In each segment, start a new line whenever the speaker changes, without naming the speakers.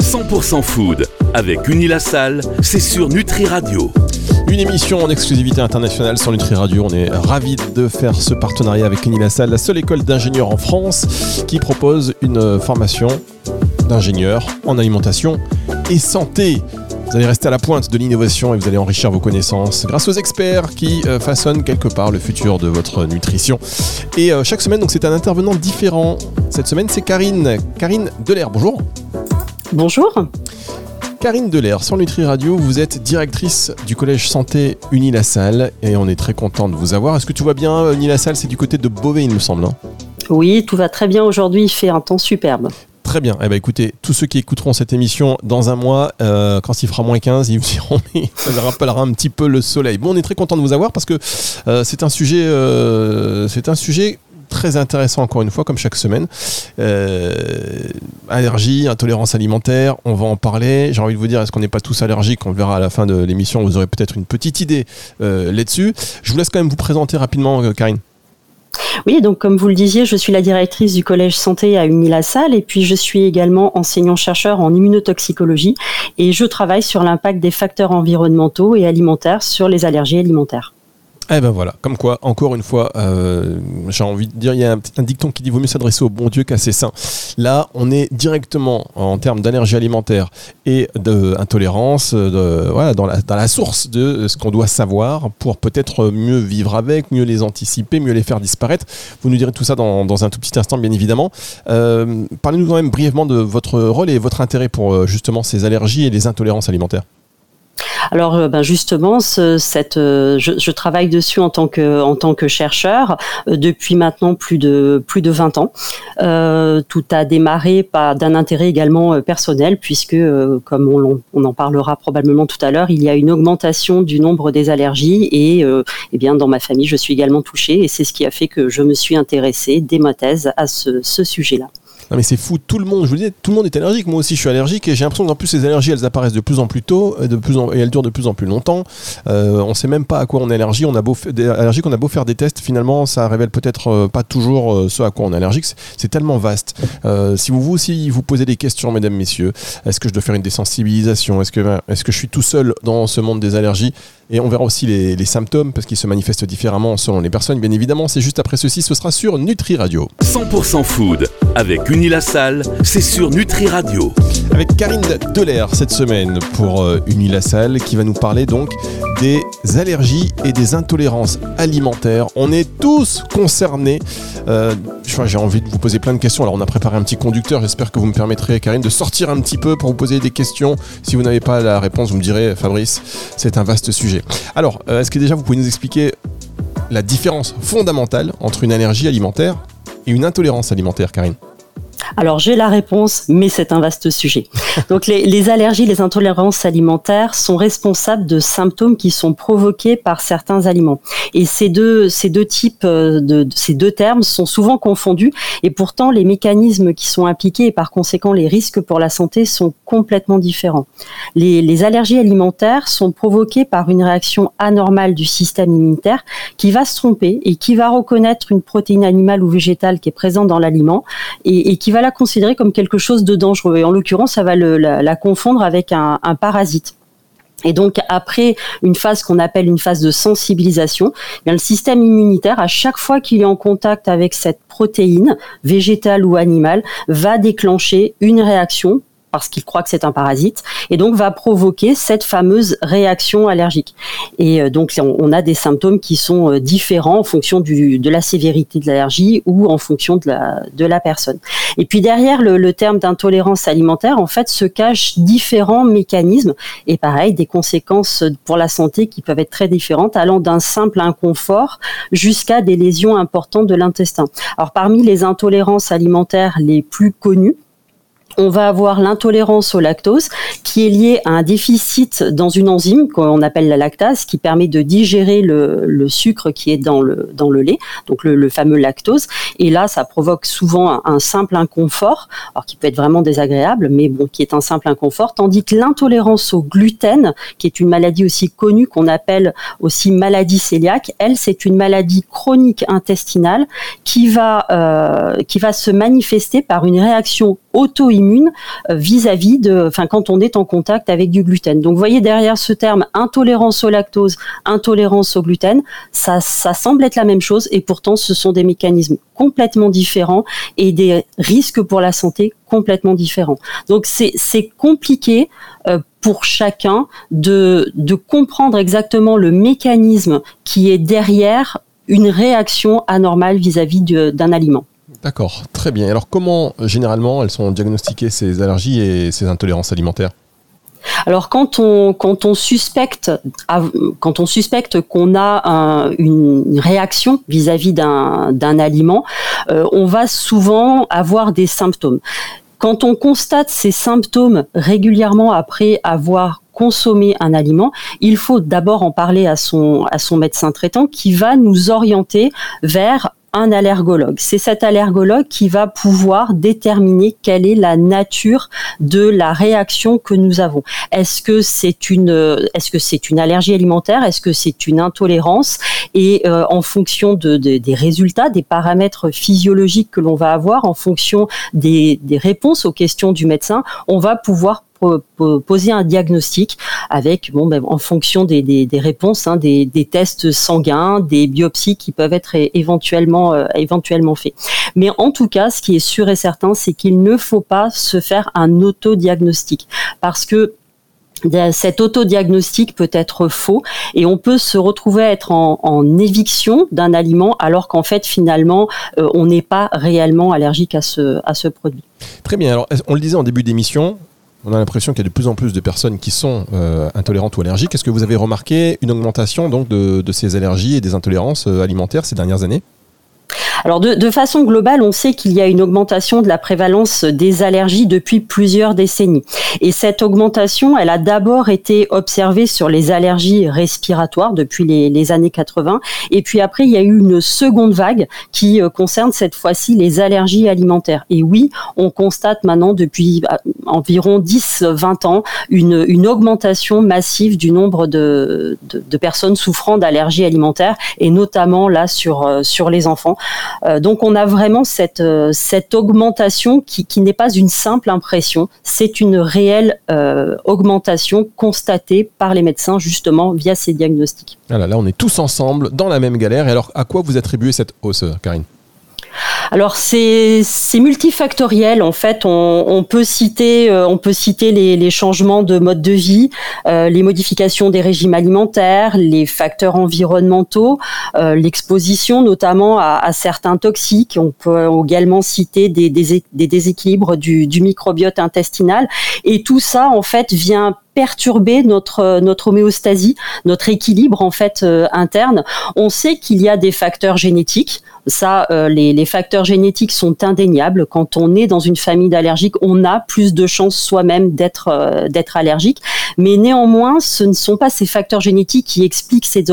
100% food avec Unilassal, c'est sur Nutri Radio.
Une émission en exclusivité internationale sur Nutri Radio. On est ravis de faire ce partenariat avec Unilassal, la seule école d'ingénieurs en France qui propose une formation d'ingénieur en alimentation et santé. Vous allez rester à la pointe de l'innovation et vous allez enrichir vos connaissances grâce aux experts qui euh, façonnent quelque part le futur de votre nutrition. Et euh, chaque semaine, donc c'est un intervenant différent. Cette semaine, c'est Karine. Karine Delair, bonjour.
Bonjour.
Karine Delair, sur Nutri Radio, vous êtes directrice du collège santé Uni-la-Salle et on est très content de vous avoir. Est-ce que tu vois bien Uni-la-Salle C'est du côté de Beauvais, il me semble. Hein?
Oui, tout va très bien aujourd'hui, il fait un temps superbe.
Très bien. Eh ben, écoutez, tous ceux qui écouteront cette émission dans un mois, euh, quand il fera moins 15, ils vous diront, mais ça leur rappellera un petit peu le soleil. Bon, on est très content de vous avoir parce que euh, c'est un sujet, euh, c'est un sujet très intéressant encore une fois, comme chaque semaine. Allergie, intolérance alimentaire, on va en parler. J'ai envie de vous dire, est-ce qu'on n'est pas tous allergiques? On le verra à la fin de l'émission, vous aurez peut-être une petite idée là-dessus. Je vous laisse quand même vous présenter rapidement, Karine.
Oui, donc comme vous le disiez, je suis la directrice du collège santé à Unilassal et puis je suis également enseignant-chercheur en immunotoxicologie et je travaille sur l'impact des facteurs environnementaux et alimentaires sur les allergies alimentaires.
Eh ben voilà, comme quoi, encore une fois, euh, j'ai envie de dire, il y a un, dicton qui dit vaut mieux s'adresser au bon Dieu qu'à ses saints. Là, on est directement en termes d'allergie alimentaire et d'intolérance, de, voilà, dans, la, source de ce qu'on doit savoir pour peut-être mieux vivre avec, mieux les anticiper, mieux les faire disparaître. Vous nous direz tout ça dans, un tout petit instant, bien évidemment. Euh, Parlez-nous quand même brièvement de votre rôle et votre intérêt pour euh, justement ces allergies et les intolérances alimentaires.
Alors euh, ben justement, cette, euh, je, travaille dessus en tant que, chercheur euh, depuis maintenant plus de, plus de 20 ans. tout a démarré d'un intérêt également personnel puisque, comme on, on, en parlera probablement tout à l'heure, il y a une augmentation du nombre des allergies et, eh bien dans ma famille, je suis également touchée et c'est ce qui a fait que je me suis intéressée dès ma thèse à ce, ce sujet-là.
Non mais c'est fou, tout le monde, je vous disais, tout le monde est allergique. Moi aussi je suis allergique et j'ai l'impression qu'en plus ces allergies elles apparaissent de plus en plus tôt en, et elles durent de plus en plus longtemps. Euh, on sait même pas à quoi on est allergique. On a beau, on a beau faire des tests, finalement ça révèle peut-être euh, pas toujours euh, ce à quoi on est allergique. C'est tellement vaste. Euh, si vous, aussi vous posez des questions, mesdames, messieurs, est-ce que je dois faire une désensibilisation? Est-ce que, est-ce que je suis tout seul dans ce monde des allergies? Et on verra aussi les, symptômes parce qu'ils se manifestent différemment selon les personnes. Bien évidemment, c'est juste après ceci, ce sera sur Nutri Radio.
100% food avec Unilassal, c'est sur Nutri Radio.
Avec Karine Delair cette semaine pour euh, Unilassal qui va nous parler donc des allergies et des intolérances alimentaires. On est tous concernés. Euh, J'ai envie de vous poser plein de questions. Alors on a préparé un petit conducteur. J'espère que vous me permettrez, Karine, de sortir un petit peu pour vous poser des questions. Si vous n'avez pas la réponse, vous me direz, Fabrice, c'est un vaste sujet. Alors, euh, est-ce que déjà vous pouvez nous expliquer la différence fondamentale entre une allergie alimentaire et une intolérance alimentaire, Karine?
Alors j'ai la réponse, mais c'est un vaste sujet. Donc les, allergies, les intolérances alimentaires sont responsables de symptômes qui sont provoqués par certains aliments. Et ces deux, ces deux types euh, de, ces deux termes sont souvent confondus. Et pourtant les mécanismes qui sont impliqués et par conséquent les risques pour la santé sont complètement différents. Les, les allergies alimentaires sont provoquées par une réaction anormale du système immunitaire qui va se tromper et qui va reconnaître une protéine animale ou végétale qui est présente dans l'aliment et, et qui va la considérer comme quelque chose de dangereux. Et en l'occurrence, ça va la, confondre avec un, parasite. Et donc après une phase qu'on appelle une phase de sensibilisation, eh le système immunitaire, à chaque fois qu'il est en contact avec cette protéine, végétale ou animale, va déclencher une réaction parce qu'il croit que c'est un parasite, et donc va provoquer cette fameuse réaction allergique. Et euh, donc on a des symptômes qui sont euh, différents en fonction du, de la sévérité de l'allergie ou en fonction de la, de la personne. Et puis derrière le, le terme d'intolérance alimentaire, en fait, se cachent différents mécanismes, et pareil, des conséquences pour la santé qui peuvent être très différentes, allant d'un simple inconfort jusqu'à des lésions importantes de l'intestin. Alors parmi les intolérances alimentaires les plus connues, on va avoir l'intolérance au lactose qui est liée à un déficit dans une enzyme qu'on appelle la lactase qui permet de digérer le, sucre qui est dans le, lait, donc le, fameux lactose. Et là, ça provoque souvent un, simple inconfort, alors qui peut être vraiment désagréable, mais bon, qui est un simple inconfort, tandis que l'intolérance au gluten, qui est une maladie aussi connue qu'on appelle aussi maladie cœliaque, elle, c'est une maladie chronique intestinale qui va, euh, qui va se manifester par une réaction auto-immune euh, vis-à-vis de, enfin, quand on est en contact avec du gluten. Donc, vous voyez derrière ce terme intolérance au lactose, intolérance au gluten, ça, ça semble être la même chose et pourtant ce sont des mécanismes complètement différents et des risques pour la santé complètement différents. Donc, c'est compliqué euh, pour chacun de, de comprendre exactement le mécanisme qui est derrière une réaction anormale vis-à-vis d'un aliment.
D'accord, très bien. Alors comment généralement elles sont diagnostiquées ces allergies et ces intolérances alimentaires?
Alors quand on suspecte qu'on a une réaction vis-à-vis d'un aliment, euh, on va souvent avoir des symptômes. Quand on constate ces symptômes régulièrement après avoir consommé un aliment, il faut d'abord en parler à son médecin traitant qui va nous orienter vers un allergologue. C'est cet allergologue qui va pouvoir déterminer quelle est la nature de la réaction que nous avons. Est-ce que c'est une est-ce que c'est une allergie alimentaire? Est-ce que c'est une intolérance? Et euh, en fonction de, des résultats, des paramètres physiologiques que l'on va avoir, en fonction des réponses aux questions du médecin, on va pouvoir poser un diagnostic avec, bon, ben, en fonction des, des, réponses, hein, des, tests sanguins, des biopsies qui peuvent être éventuellement, euh, éventuellement faits. Mais en tout cas, ce qui est sûr et certain, c'est qu'il ne faut pas se faire un autodiagnostic parce que cet autodiagnostic peut être faux et on peut se retrouver à être en, en éviction d'un aliment alors qu'en fait finalement euh, on n'est pas réellement allergique à ce, à ce produit.
Très bien, alors on le disait en début d'émission, on a l'impression qu'il y a de plus en plus de personnes qui sont euh, intolérantes ou allergiques. Est-ce que vous avez remarqué une augmentation donc de, ces allergies et des intolérances euh, alimentaires ces dernières années?
Alors de, façon globale, on sait qu'il y a une augmentation de la prévalence des allergies depuis plusieurs décennies. Et cette augmentation, elle a d'abord été observée sur les allergies respiratoires depuis les, années 80. Et puis après, il y a eu une seconde vague qui euh, concerne cette fois-ci les allergies alimentaires. Et oui, on constate maintenant depuis euh, environ 10-20 ans une, une augmentation massive du nombre de, de, personnes souffrant d'allergies alimentaires et notamment là sur, euh, sur les enfants. Euh, donc on a vraiment cette, euh, augmentation qui, n'est pas une simple impression, c'est une réelle euh, augmentation constatée par les médecins justement via ces diagnostics.
Voilà, là on est tous ensemble dans la même galère. Et alors à quoi vous attribuez cette hausse, Karine?
Alors c'est multifactoriel en fait. On, peut citer euh, on peut citer les, changements de mode de vie, euh, les modifications des régimes alimentaires, les facteurs environnementaux, euh, l'exposition notamment à, certains toxiques. On peut également citer des, déséquilibres du, du microbiote intestinal et tout ça en fait vient perturber notre notre homéostasie, notre équilibre en fait euh, interne. On sait qu'il y a des facteurs génétiques. Ça, euh, les, les, facteurs génétiques sont indéniables. Quand on est dans une famille d'allergiques, on a plus de chances soi-même d'être euh, d'être allergique. Mais néanmoins, ce ne sont pas ces facteurs génétiques qui expliquent ces,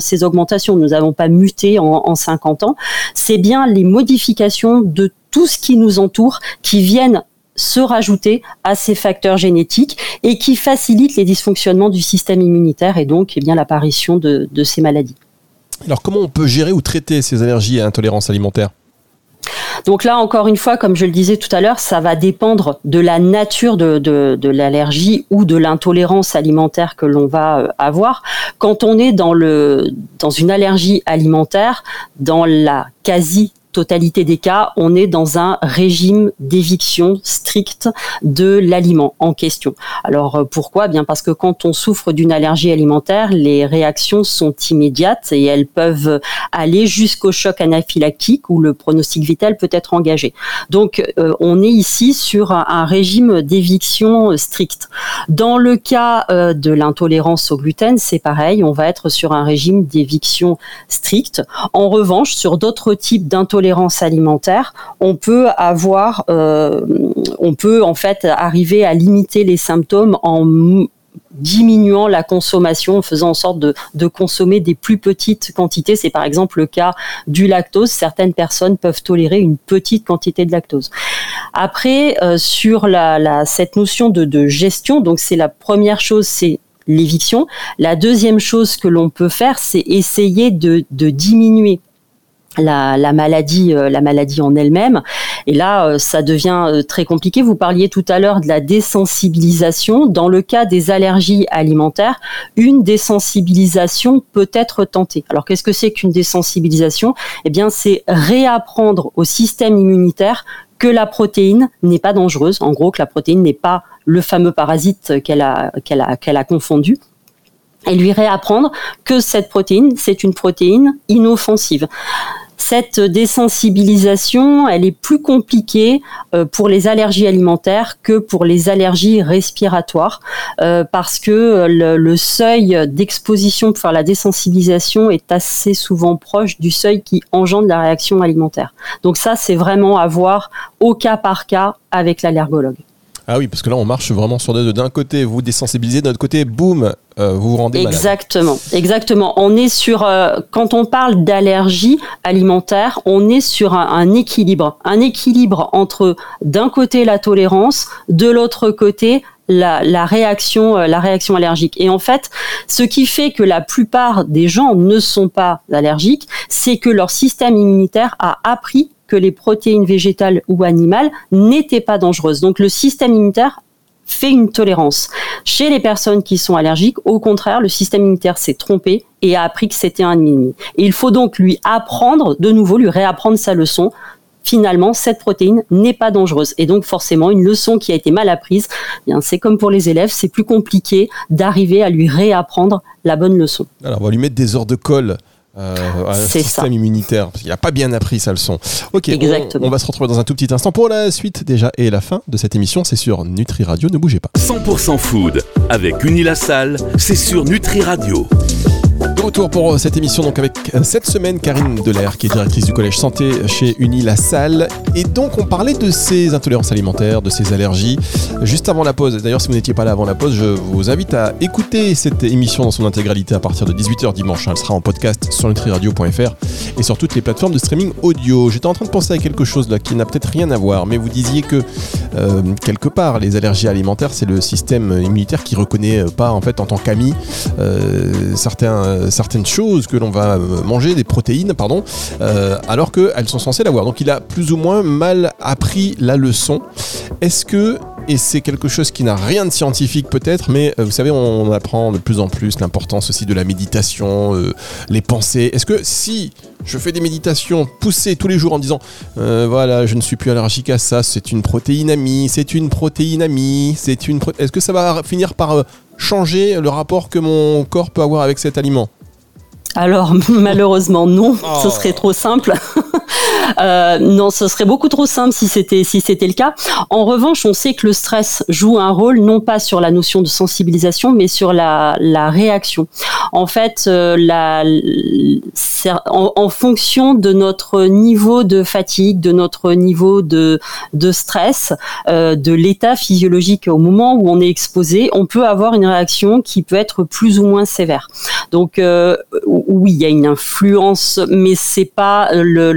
ces augmentations. Nous n'avons pas muté en, en 50 ans. C'est bien les modifications de tout ce qui nous entoure qui viennent se rajouter à ces facteurs génétiques et qui facilitent les dysfonctionnements du système immunitaire et donc eh bien l'apparition de, ces maladies.
Alors comment on peut gérer ou traiter ces allergies et intolérances alimentaires
donc là, encore une fois, comme je le disais tout à l'heure, ça va dépendre de la nature de, de l'allergie ou de l'intolérance alimentaire que l'on va euh, avoir. Quand on est dans, le, dans une allergie alimentaire, dans la quasi totalité des cas, on est dans un régime d'éviction strict de l'aliment en question. Alors euh, pourquoi? Bien parce que quand on souffre d'une allergie alimentaire, les réactions sont immédiates et elles peuvent aller jusqu'au choc anaphylactique où le pronostic vital peut être engagé. Donc euh, on est ici sur un, régime d'éviction strict. Dans le cas euh, de l'intolérance au gluten, c'est pareil, on va être sur un régime d'éviction strict. En revanche, sur d'autres types d'intolérance alimentaire, on peut avoir, on peut en fait arriver à limiter les symptômes en diminuant la consommation, en faisant en sorte de, consommer des plus petites quantités. C'est par exemple le cas du lactose. Certaines personnes peuvent tolérer une petite quantité de lactose. Après, euh, sur la, cette notion de, gestion, donc c'est la première chose, c'est l'éviction. La deuxième chose que l'on peut faire, c'est essayer de diminuer la, maladie, euh, la maladie en elle-même. Et là, euh, ça devient euh, très compliqué. Vous parliez tout à l'heure de la désensibilisation. Dans le cas des allergies alimentaires, une désensibilisation peut être tentée. Alors, qu'est-ce que c'est qu'une désensibilisation? Eh bien, c'est réapprendre au système immunitaire que la protéine n'est pas dangereuse. En gros, que la protéine n'est pas le fameux parasite qu'elle a, qu'elle a, qu'elle a confondu et lui réapprendre que cette protéine, c'est une protéine inoffensive cette désensibilisation, elle est plus compliquée euh, pour les allergies alimentaires que pour les allergies respiratoires, euh, parce que le, seuil d'exposition pour faire la désensibilisation est assez souvent proche du seuil qui engendre la réaction alimentaire. Donc ça, c'est vraiment à voir au cas par cas avec l'allergologue.
Ah oui, parce que là, on marche vraiment sur deux. D'un côté, vous désensibilisez, de l'autre côté, boum, euh, vous vous rendez.
Exactement, exactement. On est sur, euh, quand on parle d'allergie alimentaire, on est sur un, équilibre, un équilibre entre d'un côté la tolérance, de l'autre côté la, réaction, euh, la réaction allergique. Et en fait, ce qui fait que la plupart des gens ne sont pas allergiques, c'est que leur système immunitaire a appris que les protéines végétales ou animales n'étaient pas dangereuses. Donc le système immunitaire fait une tolérance. Chez les personnes qui sont allergiques, au contraire, le système immunitaire s'est trompé et a appris que c'était un ennemi. Et il faut donc lui apprendre, de nouveau, lui réapprendre sa leçon. Finalement, cette protéine n'est pas dangereuse. Et donc, forcément, une leçon qui a été mal apprise, eh bien, c'est comme pour les élèves, c'est plus compliqué d'arriver à lui réapprendre la bonne leçon.
Alors, on va lui mettre des heures de colle euh, un système immunitaire. Parce qu'il n'a pas bien appris sa leçon. Ok, on, va se retrouver dans un tout petit instant pour la suite déjà et la fin de cette émission. C'est sur Nutri Radio, ne bougez pas.
100% food avec Unilassal, c'est sur Nutri Radio.
Retour pour euh, cette émission donc avec euh, cette semaine Karine Delair qui est directrice du collège santé chez Uni La Salle et donc on parlait de ces intolérances alimentaires, de ces allergies juste avant la pause. D'ailleurs si vous n'étiez pas là avant la pause, je vous invite à écouter cette émission dans son intégralité à partir de 18h dimanche. Elle sera en podcast sur nutriradio.fr et sur toutes les plateformes de streaming audio. J'étais en train de penser à quelque chose là qui n'a peut-être rien à voir, mais vous disiez que euh, quelque part les allergies alimentaires c'est le système immunitaire qui reconnaît pas en fait en tant qu'ami certains certaines choses que l'on va euh, manger, des protéines, pardon, euh, alors qu'elles sont censées l'avoir. Donc il a plus ou moins mal appris la leçon. Est-ce que et c'est quelque chose qui n'a rien de scientifique peut-être, mais vous savez, on apprend de plus en plus l'importance aussi de la méditation, les pensées. Est-ce que si je fais des méditations poussées tous les jours en disant, voilà, je ne suis plus allergique à ça, c'est une protéine amie, c'est une protéine amie, c'est une... Est-ce que ça va finir par changer le rapport que mon corps peut avoir avec cet aliment?
Alors malheureusement non, ce serait trop simple. Euh, non, ce serait beaucoup trop simple si c'était si c'était le cas. En revanche, on sait que le stress joue un rôle non pas sur la notion de sensibilisation, mais sur la, la réaction. En fait, euh, la, en, en, fonction de notre niveau de fatigue, de notre niveau de de stress, euh, de l'état physiologique au moment où on est exposé, on peut avoir une réaction qui peut être plus ou moins sévère. Donc euh, oui, il y a une influence, mais c'est pas le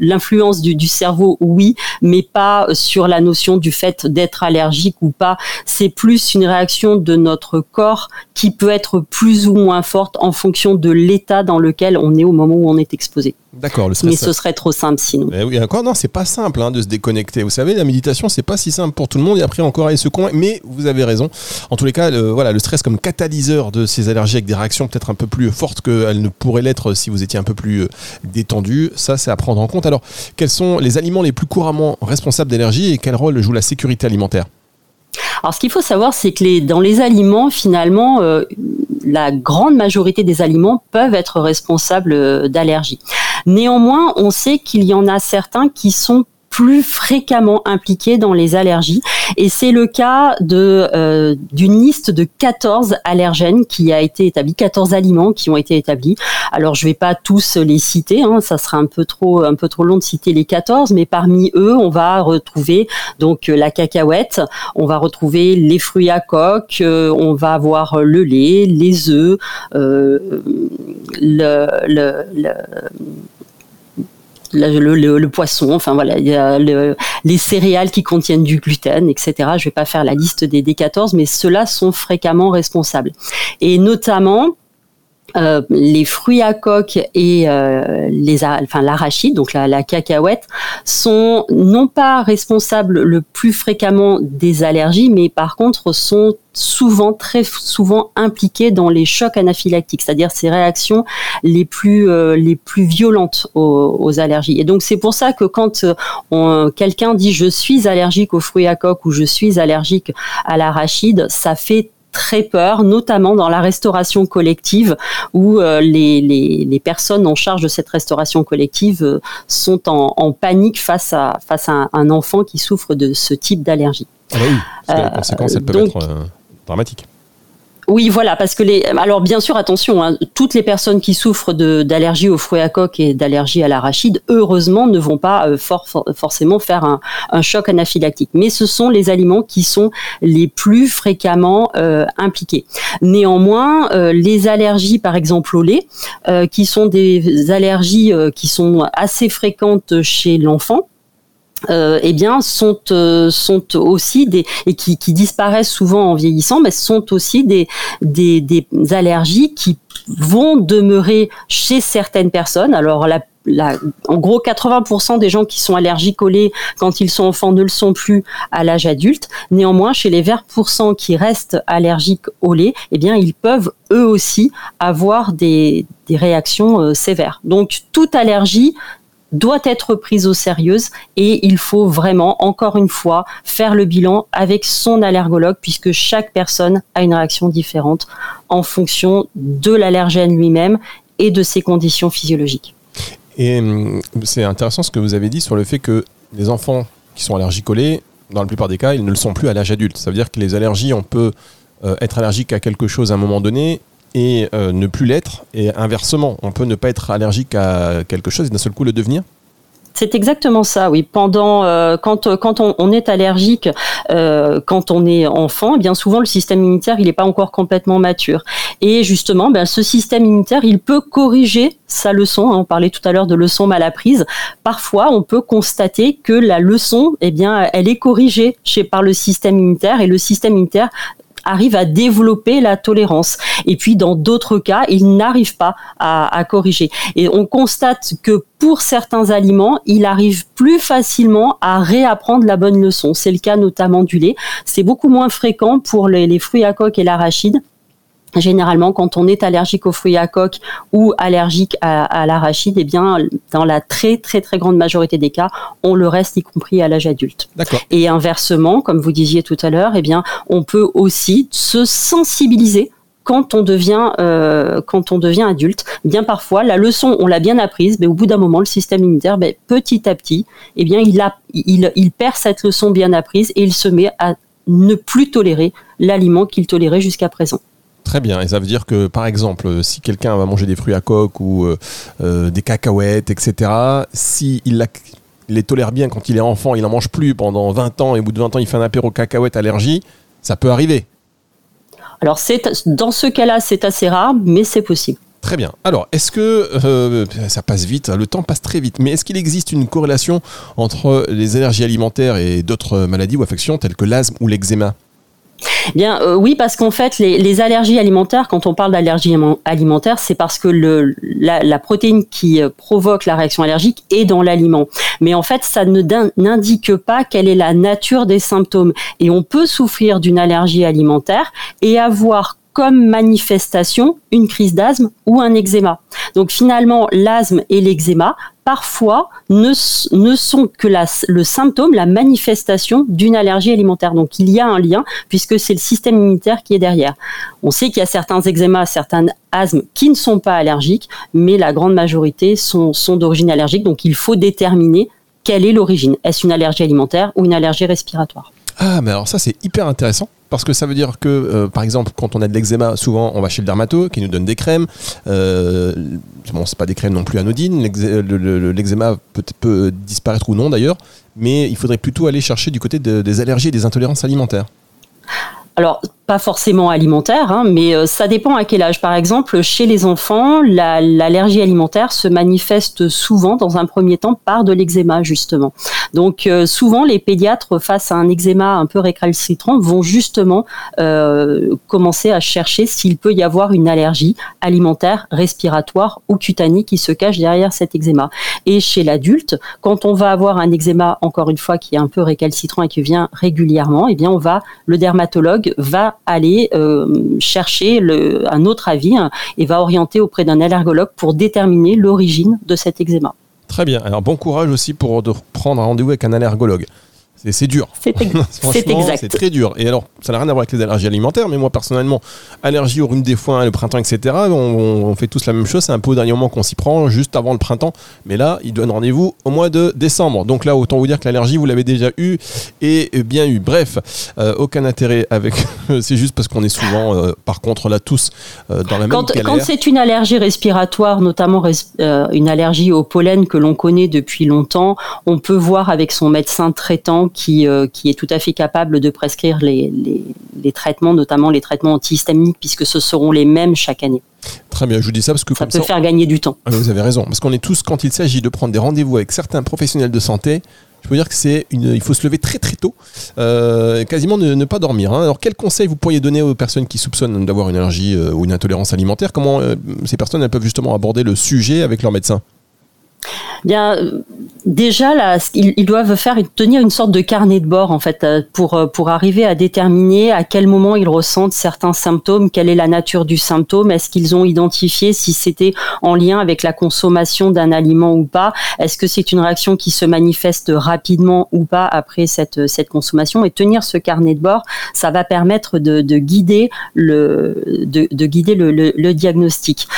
l'influence du, cerveau, oui, mais pas sur la notion du fait d'être allergique ou pas. C'est plus une réaction de notre corps qui peut être plus ou moins forte en fonction de l'état dans lequel on est au moment où on est exposé.
D'accord,
le stress. Mais ce serait trop simple sinon.
Eh oui, encore non, c'est pas simple hein, de se déconnecter. Vous savez, la méditation, c'est pas si simple pour tout le monde. Et après, encore aller se convaincre. Mais vous avez raison. En tous les cas, le, voilà, le stress comme catalyseur de ces allergies avec des réactions peut-être un peu plus fortes qu'elles ne pourraient l'être si vous étiez un peu plus euh, détendu. Ça, c'est à prendre en compte. Alors, quels sont les aliments les plus couramment responsables d'allergies et quel rôle joue la sécurité alimentaire?
Alors, ce qu'il faut savoir, c'est que les, dans les aliments, finalement, euh, la grande majorité des aliments peuvent être responsables euh, d'allergies. Néanmoins, on sait qu'il y en a certains qui sont plus fréquemment impliqués dans les allergies Et c'est le cas de euh, d'une liste de 14 allergènes qui a été établie, 14 aliments qui ont été établis. Alors je vais pas tous les citer, hein, ça sera un peu trop un peu trop long de citer les 14, mais parmi eux, on va retrouver donc la cacahuète, on va retrouver les fruits à coque, euh, on va avoir le lait, les œufs, euh, le le, poisson, enfin voilà, il y a les céréales qui contiennent du gluten, etc. Je ne vais pas faire la liste des, des 14, mais ceux-là sont fréquemment responsables. Et notamment, euh, les fruits à coque et euh, les, enfin l'arachide, donc la, la, cacahuète, sont non pas responsables le plus fréquemment des allergies, mais par contre sont souvent, très souvent impliqués dans les chocs anaphylactiques, c'est-à-dire ces réactions les plus euh, les plus violentes aux, aux, allergies. Et donc c'est pour ça que quand quelqu'un dit je suis allergique aux fruits à coque ou je suis allergique à l'arachide, ça fait très peur, notamment dans la restauration collective, où euh, les, les, les, personnes en charge de cette restauration collective euh, sont en, en, panique face à, face à un, enfant qui souffre de ce type d'allergie.
Ah bah oui, parce que les conséquences, elles peuvent être dramatiques.
Oui, voilà, parce que les. Alors, bien sûr, attention, hein, toutes les personnes qui souffrent d'allergie aux fruits à coque et d'allergie à l'arachide, heureusement, ne vont pas euh, forcément faire un, choc anaphylactique. Mais ce sont les aliments qui sont les plus fréquemment euh, impliqués. Néanmoins, euh, les allergies, par exemple au lait, qui sont des allergies qui sont assez fréquentes chez l'enfant, euh, eh bien sont euh, sont aussi des et qui, disparaissent souvent en vieillissant, mais sont aussi des, des, allergies qui vont demeurer chez certaines personnes. Alors en gros, 80% des gens qui sont allergiques au lait quand ils sont enfants ne le sont plus à l'âge adulte. Néanmoins, chez les 20% qui restent allergiques au lait, eh bien, ils peuvent eux aussi avoir des, des réactions euh, sévères. Donc, toute allergie doit être prise au sérieux et il faut vraiment, encore une fois, faire le bilan avec son allergologue puisque chaque personne a une réaction différente en fonction de l'allergène lui-même et de ses conditions physiologiques.
Et hum, c'est intéressant ce que vous avez dit sur le fait que les enfants qui sont lait, dans la plupart des cas, ils ne le sont plus à l'âge adulte. Ça veut dire que les allergies, on peut euh, être allergique à quelque chose à un moment donné et euh, ne plus l'être. Et inversement, on peut ne pas être allergique à quelque chose et d'un seul coup le devenir
c'est exactement ça, oui. Pendant euh, quand quand on, est allergique, euh, quand on est enfant, eh bien souvent le système immunitaire il n'est pas encore complètement mature. Et justement, ben, ce système immunitaire il peut corriger sa leçon. Hein. on parlait tout à l'heure de leçon mal apprise. Parfois, on peut constater que la leçon, eh bien, elle est corrigée chez par le système immunitaire et le système immunitaire arrive à développer la tolérance. Et puis dans d'autres cas, il n'arrive pas à, corriger. Et on constate que pour certains aliments, il arrive plus facilement à réapprendre la bonne leçon. C'est le cas notamment du lait. C'est beaucoup moins fréquent pour les fruits à coque et l'arachide. Généralement, quand on est allergique aux fruits à coque ou allergique à, à l'arachide, eh bien, dans la très très très grande majorité des cas, on le reste, y compris à l'âge adulte. Et inversement, comme vous disiez tout à l'heure, eh bien, on peut aussi se sensibiliser quand on devient euh, quand on devient adulte. Bien parfois, la leçon on l'a bien apprise, mais au bout d'un moment, le système immunitaire, ben, petit à petit, eh bien, il, a, il, il perd cette leçon bien apprise et il se met à ne plus tolérer l'aliment qu'il tolérait jusqu'à présent.
Très bien, et ça veut dire que par exemple, si quelqu'un va manger des fruits à coque ou euh, euh, des cacahuètes, etc., si il, les tolère bien quand il est enfant, il n'en mange plus pendant 20 ans, et au bout de 20 ans, il fait un apéro cacahuète allergie, ça peut arriver.
Alors dans ce cas-là, c'est assez rare, mais c'est possible.
Très bien. Alors, est-ce que euh, ça passe vite Le temps passe très vite. Mais est-ce qu'il existe une corrélation entre les allergies alimentaires et d'autres maladies ou affections telles que l'asthme ou l'eczéma?
Bien, euh, oui, parce qu'en fait, les, allergies alimentaires, quand on parle d'allergie alimentaire, c'est parce que le, la, protéine qui euh, provoque la réaction allergique est dans l'aliment. Mais en fait, ça n'indique pas quelle est la nature des symptômes. Et on peut souffrir d'une allergie alimentaire et avoir comme manifestation une crise d'asthme ou un eczéma. Donc finalement, l'asthme et l'eczéma parfois ne, sont que le symptôme, la manifestation d'une allergie alimentaire. Donc il y a un lien puisque c'est le système immunitaire qui est derrière. On sait qu'il y a certains eczémas, certains asthmes qui ne sont pas allergiques, mais la grande majorité sont d'origine allergique. Donc il faut déterminer quelle est l'origine. Est-ce une allergie alimentaire ou une allergie respiratoire?
Ah, mais alors ça, c'est hyper intéressant. Parce que ça veut dire que, euh, par exemple, quand on a de l'eczéma, souvent on va chez le dermato qui nous donne des crèmes. Euh, bon, c'est pas des crèmes non plus anodines. Le- L'eczéma peut, disparaître ou non d'ailleurs, mais il faudrait plutôt aller chercher du côté de- des allergies et des intolérances alimentaires.
Alors, pas forcément alimentaire, hein, mais euh, ça dépend à quel âge. Par exemple, chez les enfants, la- l'allergie alimentaire se manifeste souvent, dans un premier temps, par de l'eczéma, justement. Donc, euh, souvent, les pédiatres, face à un eczéma un peu récalcitrant, vont justement euh, commencer à chercher s'il peut y avoir une allergie alimentaire, respiratoire ou cutanée qui se cache derrière cet eczéma. Et chez l'adulte, quand on va avoir un eczéma, encore une fois, qui est un peu récalcitrant et qui vient régulièrement, eh bien, on va, le dermatologue va aller euh, chercher un autre avis hein, et va orienter auprès d'un allergologue pour déterminer l'origine de cet eczéma.
Très bien. Alors bon courage aussi pour prendre un rendez-vous avec un allergologue. C'est- C'est dur.
C'est exact.
C'est très dur. Et alors, ça n'a rien à voir avec les allergies alimentaires, mais moi personnellement, allergie au rhume des foins, le printemps, etc. On, on fait tous la même chose. C'est un peu au dernier moment qu'on s'y prend, juste avant le printemps. Mais là, il donne rendez-vous au mois de décembre. Donc là, autant vous dire que l'allergie, vous l'avez déjà eu et bien eu. Bref, euh, aucun intérêt avec. c'est juste parce qu'on est souvent, euh, par contre, là tous euh, dans la même
Quand, quand c'est une allergie respiratoire, notamment res- une allergie au pollen que l'on connaît depuis longtemps, on peut voir avec son médecin traitant qui, euh, qui est tout à fait capable de prescrire les, les, les traitements, notamment les traitements antihistaminiques, puisque ce seront les mêmes chaque année.
Très bien, je vous dis ça parce que
Ça
comme
peut
ça,
faire gagner du temps.
Ah, vous avez raison, parce qu'on est tous, quand il s'agit de prendre des rendez-vous avec certains professionnels de santé, je peux dire que c'est une, il faut se lever très très tôt, euh, quasiment ne, ne pas dormir. hein. Alors, quels conseils vous pourriez donner aux personnes qui soupçonnent d'avoir une allergie euh, ou une intolérance alimentaire? Comment euh, ces personnes elles peuvent justement aborder le sujet avec leur médecin?
Bien, euh, déjà ils, doivent faire tenir une sorte de carnet de bord en fait euh, pour euh, pour arriver à déterminer à quel moment ils ressentent certains symptômes, quelle est la nature du symptôme, est-ce qu'ils ont identifié si c'était en lien avec la consommation d'un aliment ou pas, est-ce que c'est une réaction qui se manifeste rapidement ou pas après cette cette consommation et tenir ce carnet de bord, ça va permettre de, de guider le de, de guider le, diagnostic.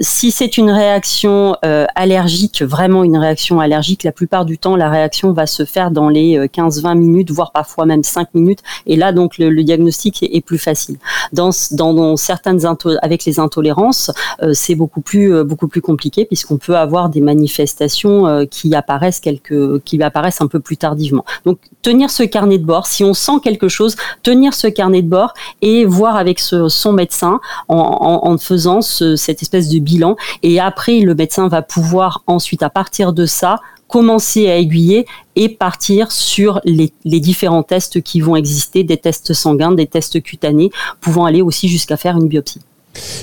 Si c'est une réaction allergique, vraiment une réaction allergique, la plupart du temps, la réaction va se faire dans les euh, 15-20 minutes, voire parfois même 5 minutes. Et là, donc, le, diagnostic est, plus facile. Dans, dans, dans certaines avec les intolérances, euh, c'est beaucoup plus euh, beaucoup plus compliqué puisqu'on peut avoir des manifestations euh, qui apparaissent quelques qui apparaissent un peu plus tardivement. Donc, tenir ce carnet de bord, si on sent quelque chose, tenir ce carnet de bord et voir avec son médecin en, faisant ce- cette espèce de bilan. Et après, le médecin va pouvoir ensuite, à partir de ça, commencer à aiguiller et partir sur les, différents tests qui vont exister, des tests sanguins, des tests cutanés, pouvant aller aussi jusqu'à faire une biopsie.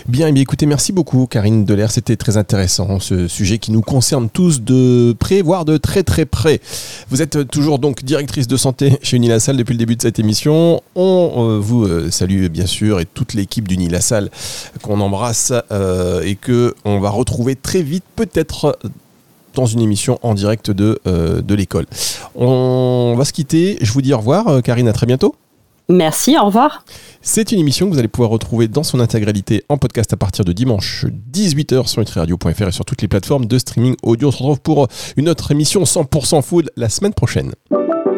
Bien, eh bien, écoutez, merci beaucoup Karine Delair, c'était très intéressant ce sujet qui nous concerne tous de près, voire de très très près. Vous êtes toujours donc directrice de santé chez Unilassal depuis le début de cette émission. On euh, vous euh, salue bien sûr et toute l'équipe d'Unilassal qu'on embrasse euh, et que on va retrouver très vite peut-être dans une émission en direct de, euh, de l'école. On va se quitter, je vous dis au revoir euh, Karine, à très bientôt.
Merci, au revoir.
C'est une émission que vous allez pouvoir retrouver dans son intégralité en podcast à partir de dimanche 18h sur nutriradio.fr et sur toutes les plateformes de streaming audio. On se retrouve pour une autre émission 100% food la semaine prochaine.
«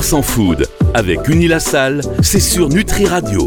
100% food avec Unilassal, c'est sur Nutri Radio.